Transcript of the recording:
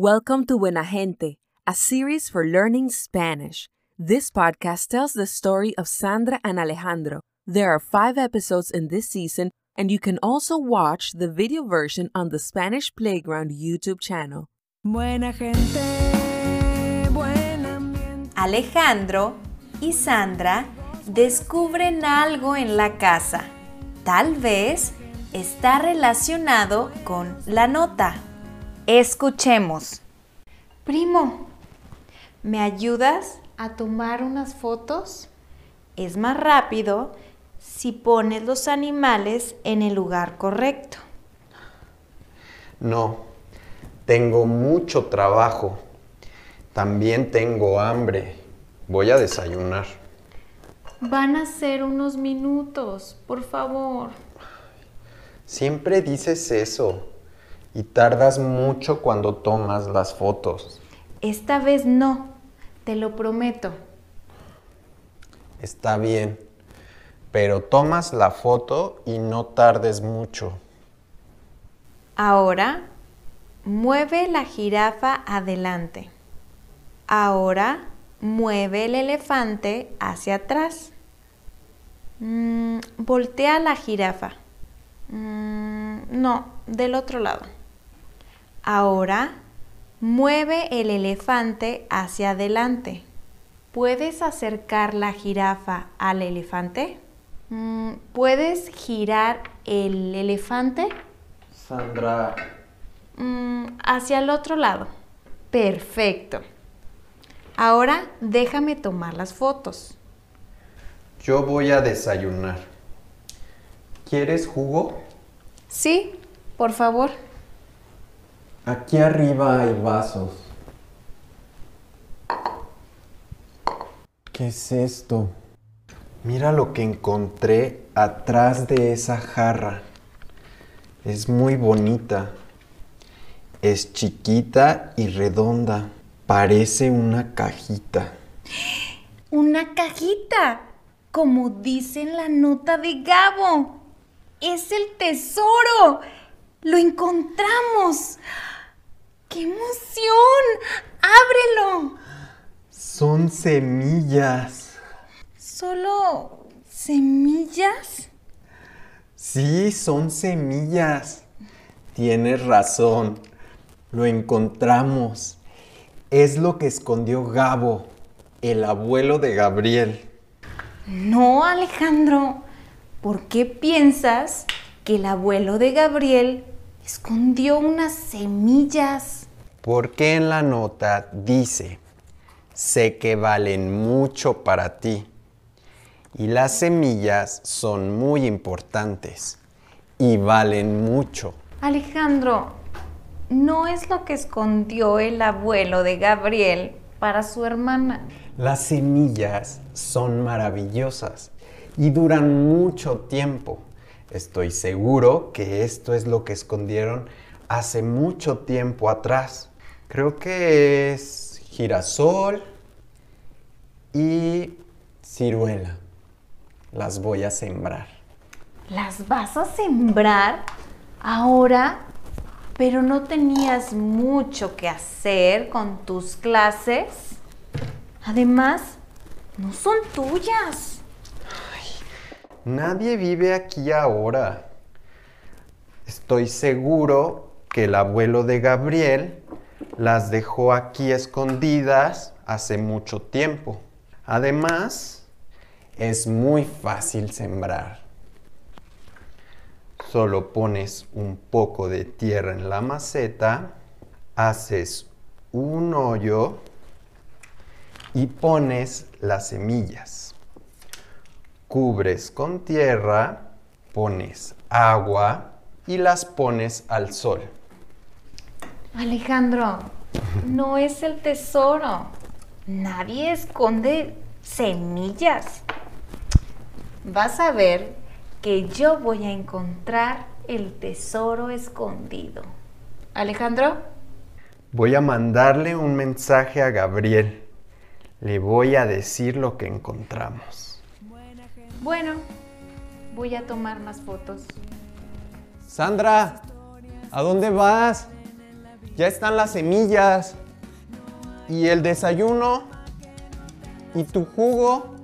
Welcome to Buena Gente, a series for learning Spanish. This podcast tells the story of Sandra and Alejandro. There are five episodes in this season, and you can also watch the video version on the Spanish Playground YouTube channel. Buena gente, buen ambiente. Alejandro y Sandra descubren algo en la casa. Tal vez está relacionado con la nota. Escuchemos. Primo, ¿me ayudas a tomar unas fotos? Es más rápido si pones los animales en el lugar correcto. No, tengo mucho trabajo. También tengo hambre. Voy a desayunar. Van a ser unos minutos, por favor. Siempre dices eso y tardas mucho cuando tomas las fotos. Esta vez no, te lo prometo. Está bien, pero tomas la foto y no tardes mucho. Ahora, mueve la jirafa adelante. Ahora, mueve el elefante hacia atrás. Mm, voltea la jirafa. Mm, no, del otro lado. Ahora, mueve el elefante hacia adelante. ¿Puedes acercar la jirafa al elefante? Mm, ¿Puedes girar el elefante? Sandra, Mm, hacia el otro lado. Perfecto. Ahora déjame tomar las fotos. yo voy a desayunar. ¿Quieres jugo? Sí, por favor. Aquí arriba hay vasos. ¿Qué es esto? Mira lo que encontré atrás de esa jarra. Es muy bonita. Es chiquita y redonda. Parece una cajita. Una cajita, como dice en la nota de Gabo. Es el tesoro. Lo encontramos. ¡Qué emoción! ¡Ábrelo! Son semillas. ¿Solo semillas? Sí, son semillas. Tienes razón. Lo encontramos. Es lo que escondió Gabo, el abuelo de Gabriel. No, Alejandro. ¿Por qué piensas que el abuelo de Gabriel escondió unas semillas? Porque en la nota dice, sé que valen mucho para ti. Y las semillas son muy importantes y valen mucho. Alejandro, no es lo que escondió el abuelo de Gabriel para su hermana. Las semillas son maravillosas y duran mucho tiempo. Estoy seguro que esto es lo que escondieron hace mucho tiempo atrás. Creo que es girasol y ciruela. Las voy a sembrar. ¿Las vas a sembrar ahora? Pero no tenías mucho que hacer con tus clases. Además, no son tuyas. Nadie vive aquí ahora. Estoy seguro que el abuelo de Gabriel las dejó aquí escondidas hace mucho tiempo. Además, es muy fácil sembrar. Solo pones un poco de tierra en la maceta, haces un hoyo y pones las semillas. Cubres con tierra, pones agua y las pones al sol. Alejandro, no es el tesoro. Nadie esconde semillas. Vas a ver que yo voy a encontrar el tesoro escondido. Alejandro, Voy a mandarle un mensaje a Gabriel. Le voy a decir lo que encontramos. bueno, voy a tomar más fotos. Sandra, ¿a dónde vas? Ya están las semillas. Y el desayuno. Y tu jugo.